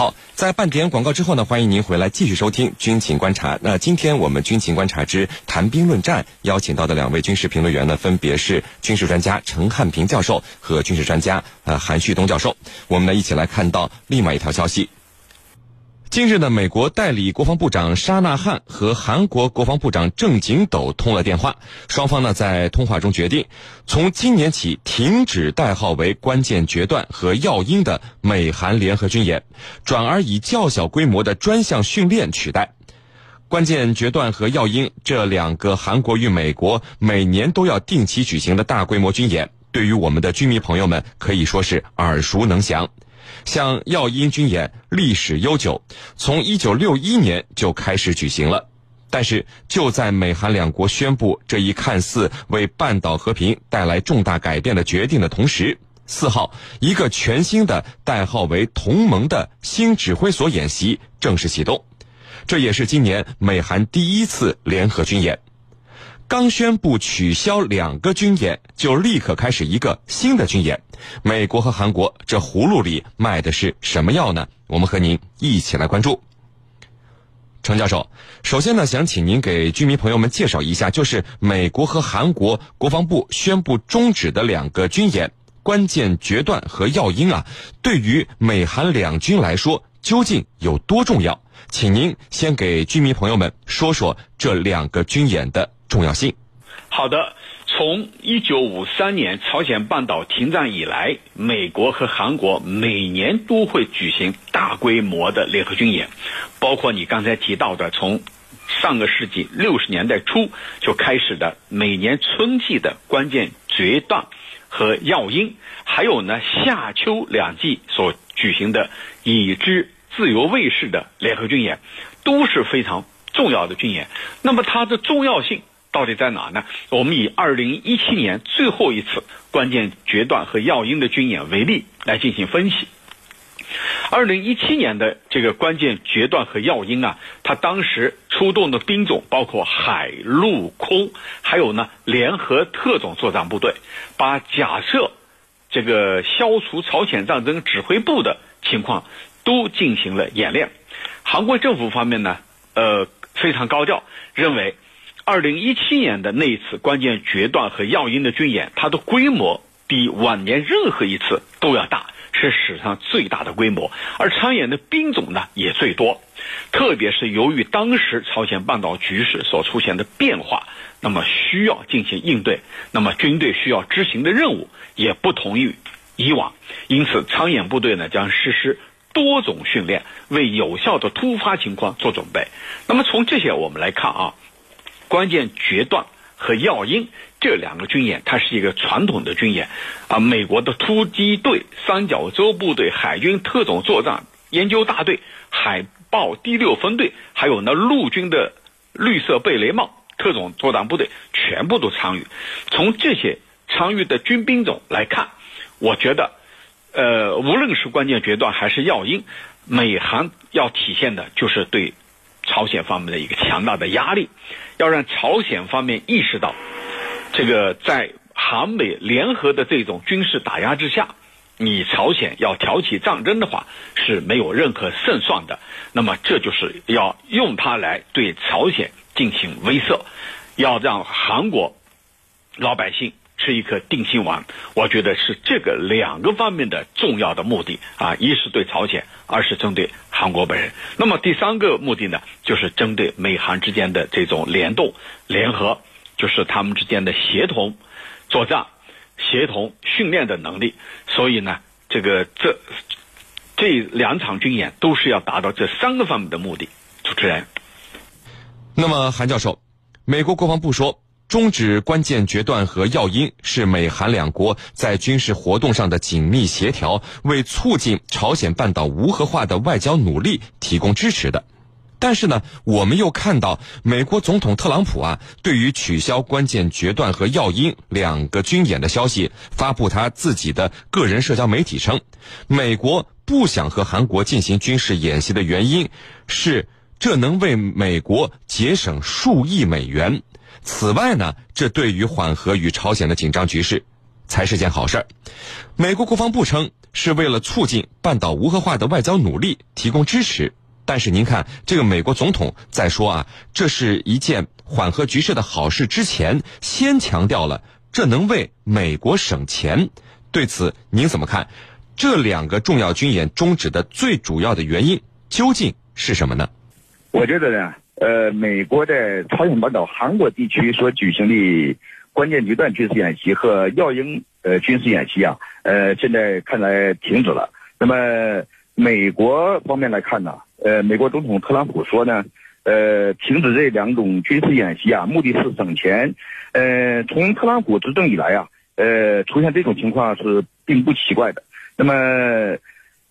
好，在半点广告之后呢，欢迎您回来继续收听军情观察。那今天我们军情观察之谈兵论战邀请到的两位军事评论员呢，分别是军事专家陈汉平教授和军事专家呃韩旭东教授。我们呢一起来看到另外一条消息。近日呢，美国代理国防部长沙纳汉和韩国国防部长郑景斗通了电话，双方呢在通话中决定，从今年起停止代号为“关键决断”和“耀英”的美韩联合军演，转而以较小规模的专项训练取代。关键决断和耀英这两个韩国与美国每年都要定期举行的大规模军演，对于我们的军迷朋友们可以说是耳熟能详。像耀英军演历史悠久，从一九六一年就开始举行了。但是就在美韩两国宣布这一看似为半岛和平带来重大改变的决定的同时，四号一个全新的代号为“同盟”的新指挥所演习正式启动，这也是今年美韩第一次联合军演。刚宣布取消两个军演，就立刻开始一个新的军演。美国和韩国这葫芦里卖的是什么药呢？我们和您一起来关注。程教授，首先呢，想请您给居民朋友们介绍一下，就是美国和韩国国防部宣布终止的两个军演——关键决断和耀英啊，对于美韩两军来说究竟有多重要？请您先给居民朋友们说说这两个军演的。重要性。好的，从一九五三年朝鲜半岛停战以来，美国和韩国每年都会举行大规模的联合军演，包括你刚才提到的，从上个世纪六十年代初就开始的每年春季的关键决断和耀英，还有呢夏秋两季所举行的已知自由卫士的联合军演，都是非常重要的军演。那么它的重要性。到底在哪呢？我们以二零一七年最后一次关键决断和耀英的军演为例来进行分析。二零一七年的这个关键决断和耀英啊，他当时出动的兵种包括海陆空，还有呢联合特种作战部队，把假设这个消除朝鲜战争指挥部的情况都进行了演练。韩国政府方面呢，呃，非常高调，认为。二零一七年的那一次关键决断和要因的军演，它的规模比往年任何一次都要大，是史上最大的规模。而参演的兵种呢也最多，特别是由于当时朝鲜半岛局势所出现的变化，那么需要进行应对，那么军队需要执行的任务也不同于以往，因此参演部队呢将实施多种训练，为有效的突发情况做准备。那么从这些我们来看啊。关键决断和耀英这两个军演，它是一个传统的军演，啊，美国的突击队、三角洲部队、海军特种作战研究大队、海豹第六分队，还有呢陆军的绿色贝雷帽特种作战部队，全部都参与。从这些参与的军兵种来看，我觉得，呃，无论是关键决断还是耀英，美韩要体现的就是对。朝鲜方面的一个强大的压力，要让朝鲜方面意识到，这个在韩美联合的这种军事打压之下，你朝鲜要挑起战争的话是没有任何胜算的。那么，这就是要用它来对朝鲜进行威慑，要让韩国老百姓。是一颗定心丸，我觉得是这个两个方面的重要的目的啊，一是对朝鲜，二是针对韩国本人。那么第三个目的呢，就是针对美韩之间的这种联动、联合，就是他们之间的协同作战、协同训练的能力。所以呢，这个这这两场军演都是要达到这三个方面的目的。主持人，那么韩教授，美国国防部说。终止关键决断和耀英是美韩两国在军事活动上的紧密协调，为促进朝鲜半岛无核化的外交努力提供支持的。但是呢，我们又看到美国总统特朗普啊，对于取消关键决断和耀英两个军演的消息，发布他自己的个人社交媒体称，美国不想和韩国进行军事演习的原因是这能为美国节省数亿美元。此外呢，这对于缓和与朝鲜的紧张局势，才是件好事儿。美国国防部称是为了促进半岛无核化的外交努力提供支持，但是您看，这个美国总统在说啊，这是一件缓和局势的好事之前，先强调了这能为美国省钱。对此您怎么看？这两个重要军演终止的最主要的原因究竟是什么呢？我觉得呢，呃，美国在朝鲜半岛、韩国地区所举行的关键阶段军事演习和耀英呃军事演习啊，呃，现在看来停止了。那么美国方面来看呢，呃，美国总统特朗普说呢，呃，停止这两种军事演习啊，目的是省钱。呃，从特朗普执政以来啊，呃，出现这种情况是并不奇怪的。那么，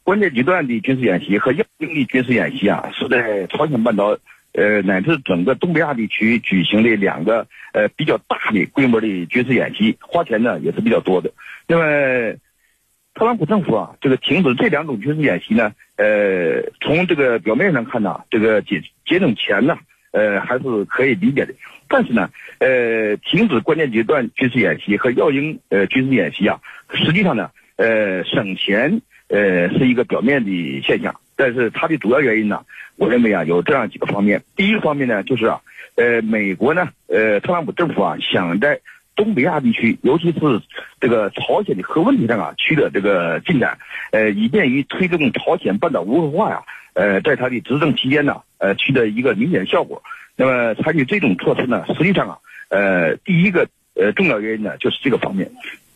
关键阶段的军事演习和要英的军事演习啊，是在朝鲜半岛，呃，乃至整个东北亚地区举行的两个呃比较大的规模的军事演习，花钱呢也是比较多的。那么，特朗普政府啊，这个停止这两种军事演习呢，呃，从这个表面上看呢，这个节节省钱呢，呃，还是可以理解的。但是呢，呃，停止关键阶段军事演习和要英呃军事演习啊，实际上呢。呃，省钱呃是一个表面的现象，但是它的主要原因呢，我认为啊有这样几个方面。第一个方面呢，就是啊，呃，美国呢，呃，特朗普政府啊想在东北亚地区，尤其是这个朝鲜的核问题上啊取得这个进展，呃，以便于推动朝鲜半岛无核化呀，呃，在他的执政期间呢，呃，取得一个明显效果。那么采取这种措施呢，实际上啊，呃，第一个呃重要原因呢就是这个方面。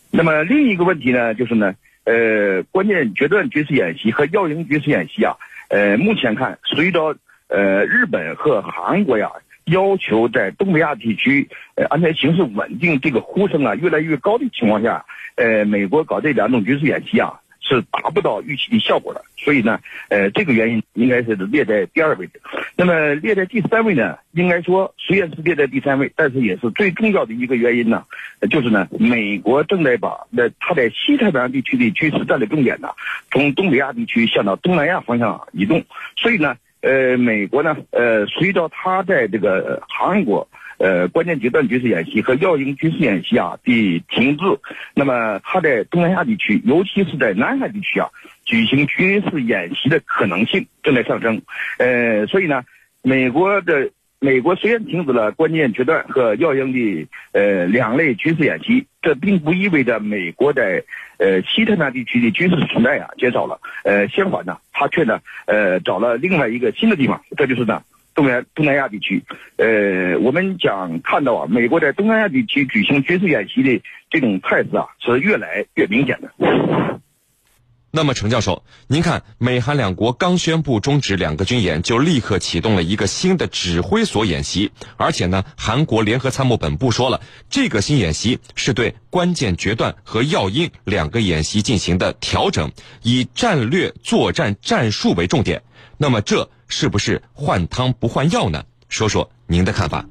那么另一个问题呢，就是呢，呃，关键决断军事演习和要营军事演习啊，呃，目前看，随着呃日本和韩国呀要求在东北亚地区呃安全形势稳定这个呼声啊越来越高的情况下，呃，美国搞这两种军事演习啊。是达不到预期的效果的，所以呢，呃，这个原因应该是列在第二位的。那么列在第三位呢？应该说虽然是列在第三位，但是也是最重要的一个原因呢，就是呢，美国正在把那它在西太平洋地区的军事战略重点呢，从东北亚地区向到东南亚方向移动。所以呢，呃，美国呢，呃，随着它在这个韩国。呃，关键阶段军事演习和要英军事演习啊的停滞，那么它在东南亚地区，尤其是在南海地区啊，举行军事演习的可能性正在上升。呃，所以呢，美国的美国虽然停止了关键阶段和要英的呃两类军事演习，这并不意味着美国在呃西太平洋地区的军事存在啊减少了。呃，相反呢，它却呢呃找了另外一个新的地方，这就是呢。东南东南亚地区，呃，我们讲看到啊，美国在东南亚地区举行军事演习的这种态势啊，是越来越明显的。那么，程教授，您看，美韩两国刚宣布终止两个军演，就立刻启动了一个新的指挥所演习，而且呢，韩国联合参谋本部说了，这个新演习是对关键决断和要因两个演习进行的调整，以战略作战战术为重点。那么这是不是换汤不换药呢？说说您的看法。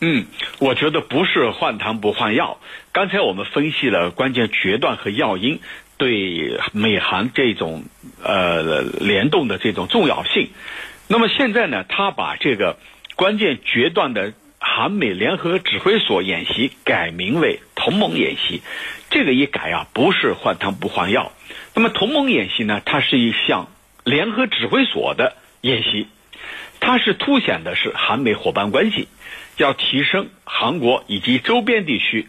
嗯，我觉得不是换汤不换药。刚才我们分析了关键决断和要因对美韩这种呃联动的这种重要性。那么现在呢，他把这个关键决断的韩美联合指挥所演习改名为同盟演习。这个一改啊，不是换汤不换药。那么同盟演习呢，它是一项。联合指挥所的演习，它是凸显的是韩美伙伴关系，要提升韩国以及周边地区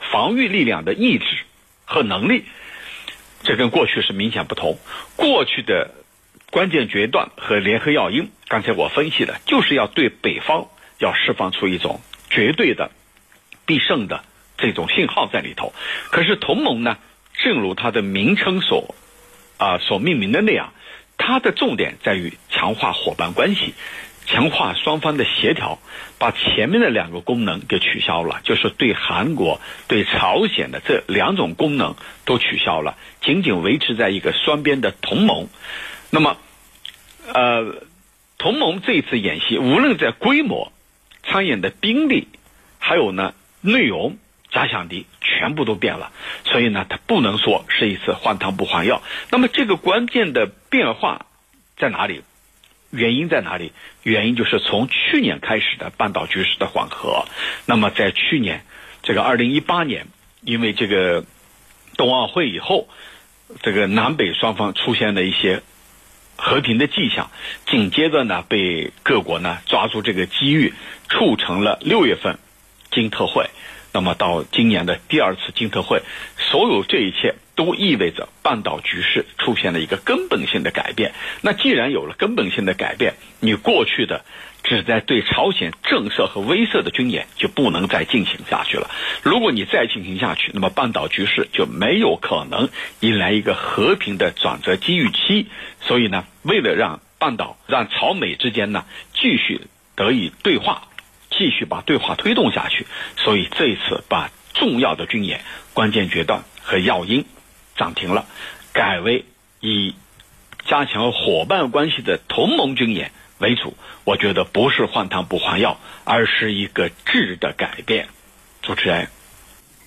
防御力量的意志和能力。这跟过去是明显不同。过去的关键决断和联合要因，刚才我分析的，就是要对北方要释放出一种绝对的必胜的这种信号在里头。可是同盟呢，正如它的名称所啊所命名的那样。它的重点在于强化伙伴关系，强化双方的协调，把前面的两个功能给取消了，就是对韩国、对朝鲜的这两种功能都取消了，仅仅维持在一个双边的同盟。那么，呃，同盟这一次演习，无论在规模、参演的兵力，还有呢内容。假想敌全部都变了，所以呢，它不能说是一次换汤不换药。那么这个关键的变化在哪里？原因在哪里？原因就是从去年开始的半岛局势的缓和。那么在去年这个二零一八年，因为这个冬奥会以后，这个南北双方出现了一些和平的迹象，紧接着呢，被各国呢抓住这个机遇，促成了六月份金特会。那么到今年的第二次金特会，所有这一切都意味着半岛局势出现了一个根本性的改变。那既然有了根本性的改变，你过去的旨在对朝鲜震慑和威慑的军演就不能再进行下去了。如果你再进行下去，那么半岛局势就没有可能迎来一个和平的转折机遇期。所以呢，为了让半岛让朝美之间呢继续得以对话。继续把对话推动下去，所以这一次把重要的军演、关键决断和要因暂停了，改为以加强伙伴关系的同盟军演为主。我觉得不是换汤不换药，而是一个质的改变。主持人，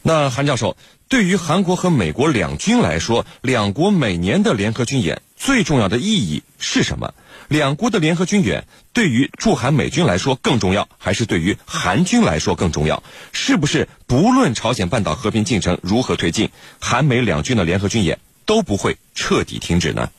那韩教授，对于韩国和美国两军来说，两国每年的联合军演最重要的意义是什么？两国的联合军演对于驻韩美军来说更重要，还是对于韩军来说更重要？是不是不论朝鲜半岛和平进程如何推进，韩美两军的联合军演都不会彻底停止呢？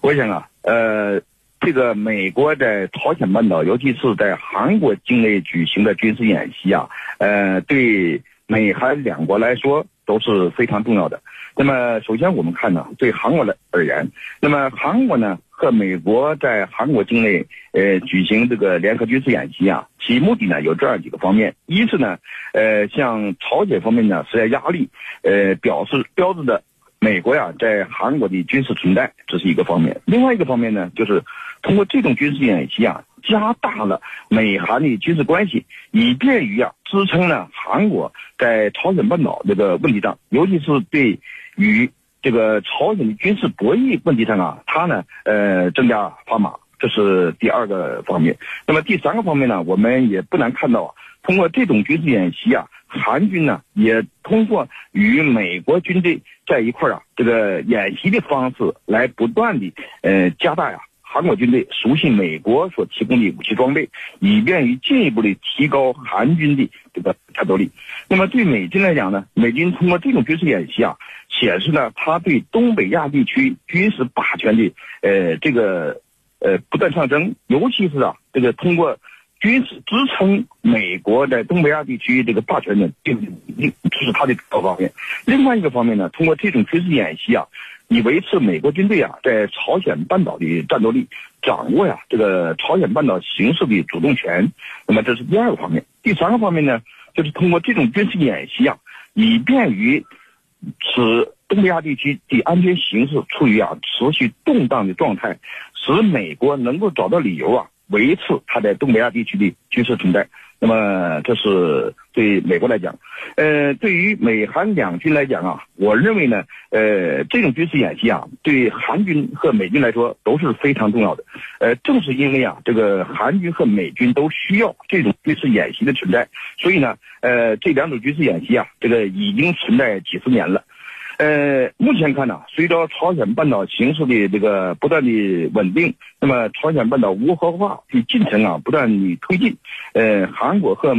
我想啊，呃，这个美国在朝鲜半岛，尤其是在韩国境内举行的军事演习啊，呃，对美韩两国来说都是非常重要的。那么，首先我们看呢，对韩国的而言，那么韩国呢？和美国在韩国境内呃举行这个联合军事演习啊，其目的呢有这样几个方面：一是呢，呃，向朝鲜方面呢施加压力，呃，表示标志着美国呀在韩国的军事存在，这是一个方面；另外一个方面呢，就是通过这种军事演习啊，加大了美韩的军事关系，以便于啊支撑呢韩国在朝鲜半岛这个问题上，尤其是对于。这个朝鲜的军事博弈问题上啊，它呢，呃，增加砝码，这是第二个方面。那么第三个方面呢，我们也不难看到啊，通过这种军事演习啊，韩军呢也通过与美国军队在一块儿啊，这个演习的方式来不断的呃加大呀。韩国军队熟悉美国所提供的武器装备，以便于进一步的提高韩军的这个战斗力。那么对美军来讲呢，美军通过这种军事演习啊，显示呢他对东北亚地区军事霸权的呃这个呃不断上升，尤其是啊这个通过军事支撑美国在东北亚地区这个霸权的这这是他的主要方面。另外一个方面呢，通过这种军事演习啊。以维持美国军队啊在朝鲜半岛的战斗力，掌握呀这个朝鲜半岛形势的主动权。那么这是第二个方面。第三个方面呢，就是通过这种军事演习啊，以便于使东北亚地区的安全形势处于啊持续动荡的状态，使美国能够找到理由啊维持它在东北亚地区的军事存在。那么这是对美国来讲，呃，对于美韩两军来讲啊，我认为呢，呃，这种军事演习啊，对韩军和美军来说都是非常重要的。呃，正是因为啊，这个韩军和美军都需要这种军事演习的存在，所以呢，呃，这两种军事演习啊，这个已经存在几十年了。呃，目前看呢，随着朝鲜半岛形势的这个不断的稳定，那么朝鲜半岛无核化的进程啊不断的推进，呃，韩国和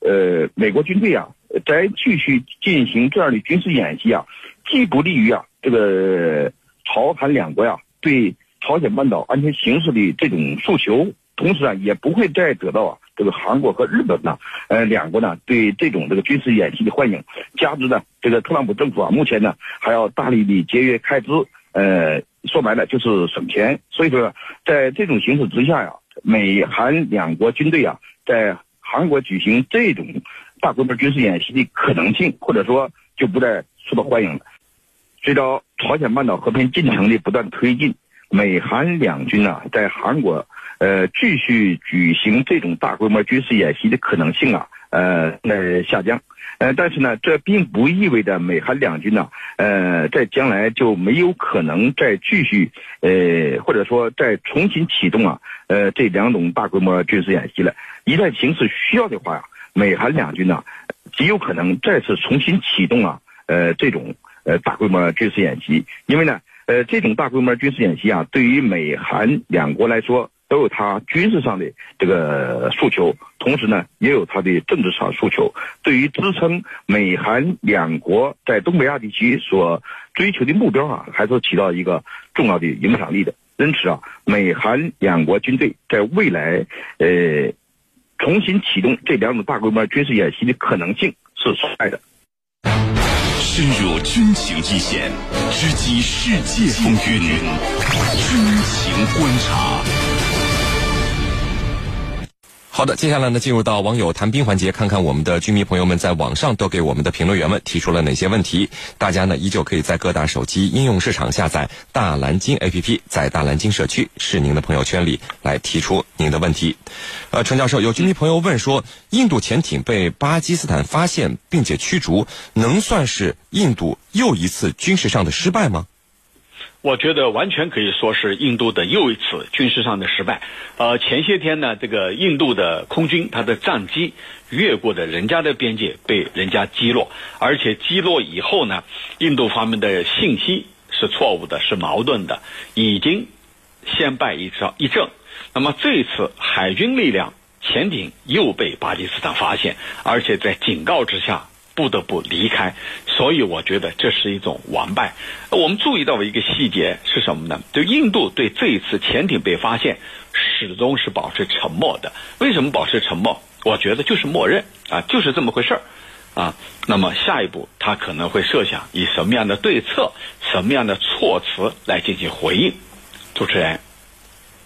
呃美国军队啊在继续进行这样的军事演习啊，既不利于啊这个朝韩两国呀对朝鲜半岛安全形势的这种诉求，同时啊也不会再得到啊。这个韩国和日本呢，呃，两国呢对这种这个军事演习的欢迎，加之呢，这个特朗普政府啊，目前呢还要大力的节约开支，呃，说白了就是省钱。所以说，在这种形势之下呀，美韩两国军队啊，在韩国举行这种大规模军事演习的可能性，或者说就不再受到欢迎了。随着朝鲜半岛和平进程的不断推进，美韩两军呢在韩国。呃，继续举行这种大规模军事演习的可能性啊，呃，在下降。呃，但是呢，这并不意味着美韩两军呢，呃，在将来就没有可能再继续，呃，或者说再重新启动啊，呃，这两种大规模军事演习了。一旦形势需要的话呀，美韩两军呢，极有可能再次重新启动啊，呃，这种呃大规模军事演习。因为呢，呃，这种大规模军事演习啊，对于美韩两国来说。都有他军事上的这个诉求，同时呢，也有他的政治上诉求。对于支撑美韩两国在东北亚地区所追求的目标啊，还是起到一个重要的影响力的。因此啊，美韩两国军队在未来呃重新启动这两种大规模军事演习的可能性是存在的。深入军情一线，直击世界风云，军情观察。好的，接下来呢，进入到网友谈兵环节，看看我们的军迷朋友们在网上都给我们的评论员们提出了哪些问题。大家呢，依旧可以在各大手机应用市场下载大蓝鲸 APP，在大蓝鲸社区是您的朋友圈里来提出您的问题。呃，陈教授，有军迷朋友问说，印度潜艇被巴基斯坦发现并且驱逐，能算是印度又一次军事上的失败吗？我觉得完全可以说是印度的又一次军事上的失败。呃，前些天呢，这个印度的空军它的战机越过的人家的边界被人家击落，而且击落以后呢，印度方面的信息是错误的，是矛盾的，已经先败一招一阵。那么这一次海军力量潜艇又被巴基斯坦发现，而且在警告之下。不得不离开，所以我觉得这是一种完败。我们注意到一个细节是什么呢？就印度对这一次潜艇被发现，始终是保持沉默的。为什么保持沉默？我觉得就是默认啊，就是这么回事儿啊。那么下一步他可能会设想以什么样的对策、什么样的措辞来进行回应。主持人。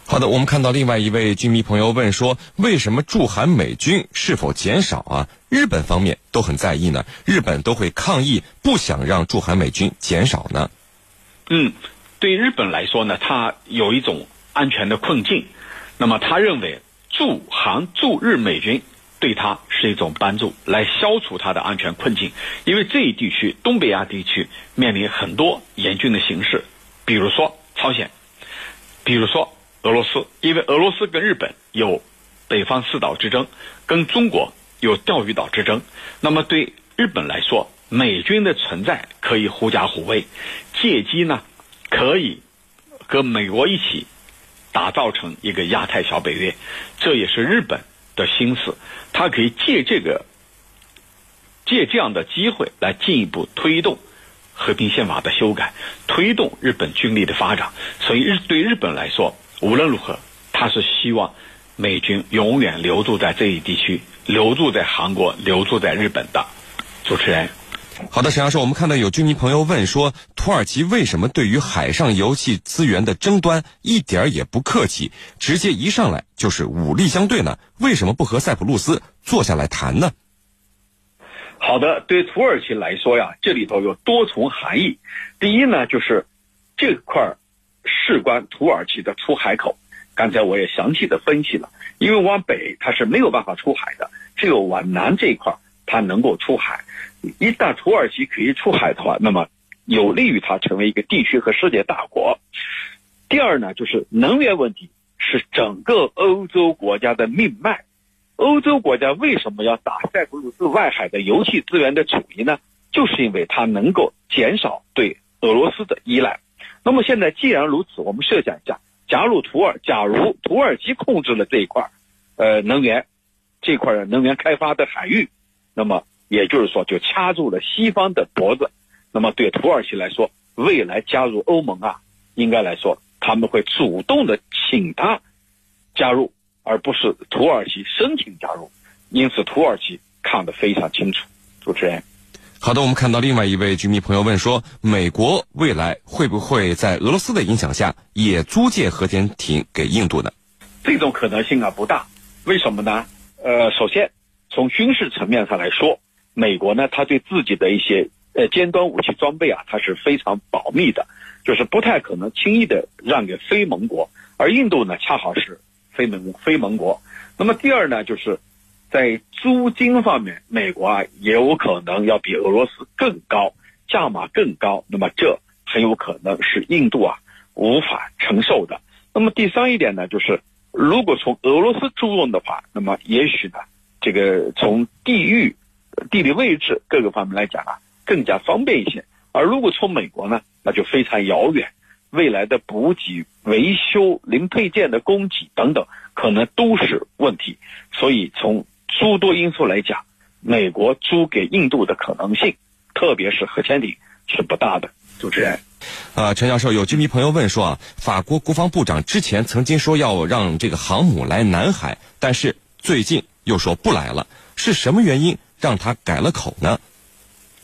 好的，我们看到另外一位军迷朋友问说：“为什么驻韩美军是否减少啊？日本方面都很在意呢？日本都会抗议，不想让驻韩美军减少呢？”嗯，对日本来说呢，他有一种安全的困境。那么他认为驻韩驻日美军对他是一种帮助，来消除他的安全困境。因为这一地区东北亚地区面临很多严峻的形势，比如说朝鲜，比如说。俄罗斯，因为俄罗斯跟日本有北方四岛之争，跟中国有钓鱼岛之争。那么对日本来说，美军的存在可以狐假虎威，借机呢可以和美国一起打造成一个亚太小北约。这也是日本的心思，他可以借这个借这样的机会来进一步推动和平宪法的修改，推动日本军力的发展。所以日对日本来说。无论如何，他是希望美军永远留住在这一地区，留住在韩国，留住在日本的。主持人，好的，沈教授，我们看到有居民朋友问说，土耳其为什么对于海上油气资源的争端一点也不客气，直接一上来就是武力相对呢？为什么不和塞浦路斯坐下来谈呢？好的，对土耳其来说呀，这里头有多重含义。第一呢，就是这块儿。事关土耳其的出海口，刚才我也详细的分析了。因为往北它是没有办法出海的，只有往南这一块它能够出海。一旦土耳其可以出海的话，那么有利于它成为一个地区和世界大国。第二呢，就是能源问题是整个欧洲国家的命脉。欧洲国家为什么要打塞浦路斯外海的油气资源的主意呢？就是因为它能够减少对俄罗斯的依赖。那么现在既然如此，我们设想一下，假如土耳假如土耳其控制了这一块，呃，能源这块能源开发的海域，那么也就是说就掐住了西方的脖子。那么对土耳其来说，未来加入欧盟啊，应该来说他们会主动的请他加入，而不是土耳其申请加入。因此土耳其看得非常清楚。主持人。好的，我们看到另外一位居民朋友问说：美国未来会不会在俄罗斯的影响下也租借核潜艇给印度呢？这种可能性啊不大。为什么呢？呃，首先从军事层面上来说，美国呢，它对自己的一些呃尖端武器装备啊，它是非常保密的，就是不太可能轻易的让给非盟国。而印度呢，恰好是非盟非盟国。那么第二呢，就是。在租金方面，美国啊也有可能要比俄罗斯更高，价码更高。那么这很有可能是印度啊无法承受的。那么第三一点呢，就是如果从俄罗斯租用的话，那么也许呢，这个从地域、地理位置各个方面来讲啊，更加方便一些。而如果从美国呢，那就非常遥远。未来的补给、维修、零配件的供给等等，可能都是问题。所以从诸多因素来讲，美国租给印度的可能性，特别是核潜艇是不大的。主持人。啊，陈教授，有居民朋友问说啊，法国国防部长之前曾经说要让这个航母来南海，但是最近又说不来了，是什么原因让他改了口呢？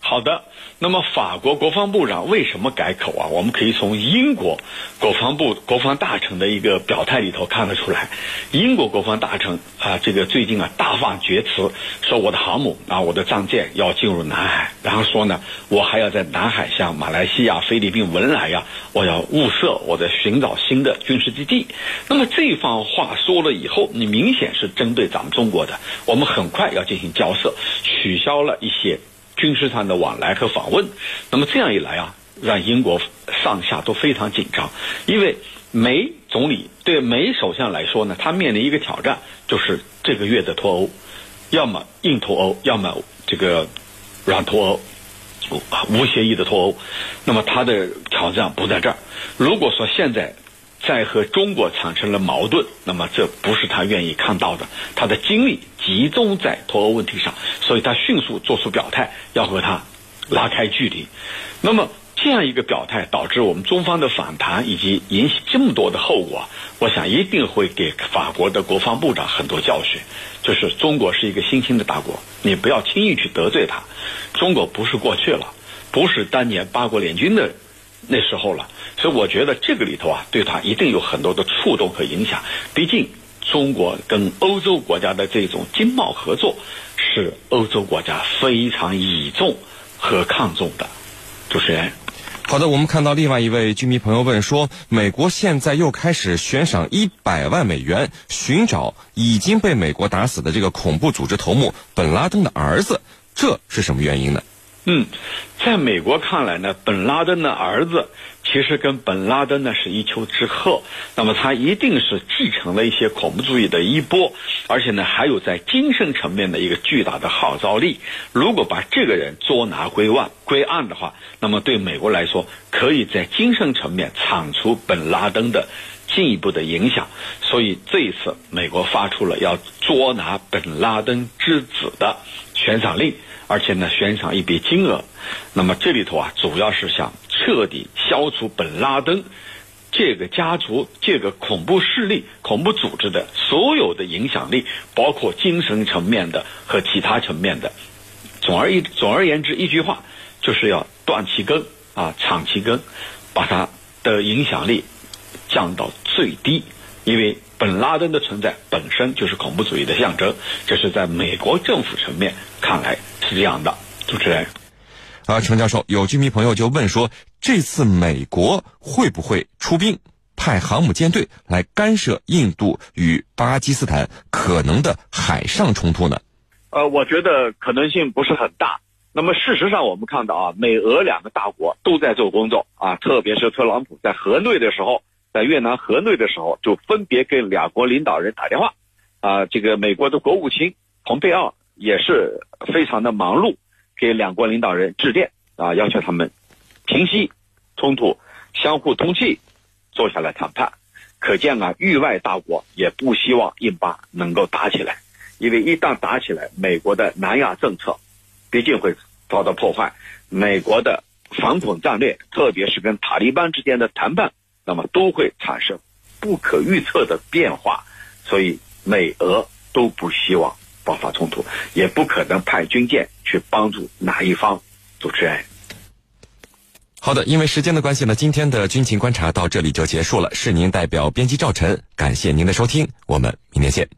好的。那么法国国防部长为什么改口啊？我们可以从英国国防部国防大臣的一个表态里头看得出来。英国国防大臣啊，这个最近啊大放厥词，说我的航母啊，我的战舰要进入南海，然后说呢，我还要在南海向马来西亚、菲律宾、文莱呀，我要物色，我在寻找新的军事基地。那么这番话说了以后，你明显是针对咱们中国的，我们很快要进行交涉，取消了一些。军事上的往来和访问，那么这样一来啊，让英国上下都非常紧张，因为梅总理对梅首相来说呢，他面临一个挑战，就是这个月的脱欧，要么硬脱欧，要么这个软脱欧，无协议的脱欧。那么他的挑战不在这儿。如果说现在，在和中国产生了矛盾，那么这不是他愿意看到的。他的精力集中在脱欧问题上，所以他迅速做出表态，要和他拉开距离。那么这样一个表态，导致我们中方的反弹，以及引起这么多的后果，我想一定会给法国的国防部长很多教训。就是中国是一个新兴的大国，你不要轻易去得罪他。中国不是过去了，不是当年八国联军的。那时候了，所以我觉得这个里头啊，对他一定有很多的触动和影响。毕竟中国跟欧洲国家的这种经贸合作，是欧洲国家非常倚重和看重的。主持人，好的，我们看到另外一位居民朋友问说，美国现在又开始悬赏一百万美元寻找已经被美国打死的这个恐怖组织头目本拉登的儿子，这是什么原因呢？嗯，在美国看来呢，本拉登的儿子其实跟本拉登呢是一丘之貉。那么他一定是继承了一些恐怖主义的衣钵，而且呢还有在精神层面的一个巨大的号召力。如果把这个人捉拿归案归案的话，那么对美国来说，可以在精神层面铲除本拉登的进一步的影响。所以这一次，美国发出了要捉拿本拉登之子的悬赏令。而且呢，悬赏一笔金额，那么这里头啊，主要是想彻底消除本拉登这个家族、这个恐怖势力、恐怖组织的所有的影响力，包括精神层面的和其他层面的。总而一总而言之，一句话，就是要断其根啊，铲其根，把它的影响力降到最低，因为。本拉登的存在本身就是恐怖主义的象征，这是在美国政府层面看来是这样的。主持人，啊，程教授，有居民朋友就问说，这次美国会不会出兵派航母舰队来干涉印度与巴基斯坦可能的海上冲突呢？呃，我觉得可能性不是很大。那么事实上，我们看到啊，美俄两个大国都在做工作啊，特别是特朗普在河内的时候。在越南河内的时候，就分别给两国领导人打电话，啊，这个美国的国务卿蓬佩奥也是非常的忙碌，给两国领导人致电啊，要求他们平息冲突，相互通气，坐下来谈判。可见啊，域外大国也不希望印巴能够打起来，因为一旦打起来，美国的南亚政策毕竟会遭到破坏，美国的反恐战略，特别是跟塔利班之间的谈判。那么都会产生不可预测的变化，所以美俄都不希望爆发冲突，也不可能派军舰去帮助哪一方。主持人，好的，因为时间的关系呢，今天的军情观察到这里就结束了。是您代表编辑赵晨，感谢您的收听，我们明天见。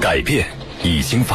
改变已经发。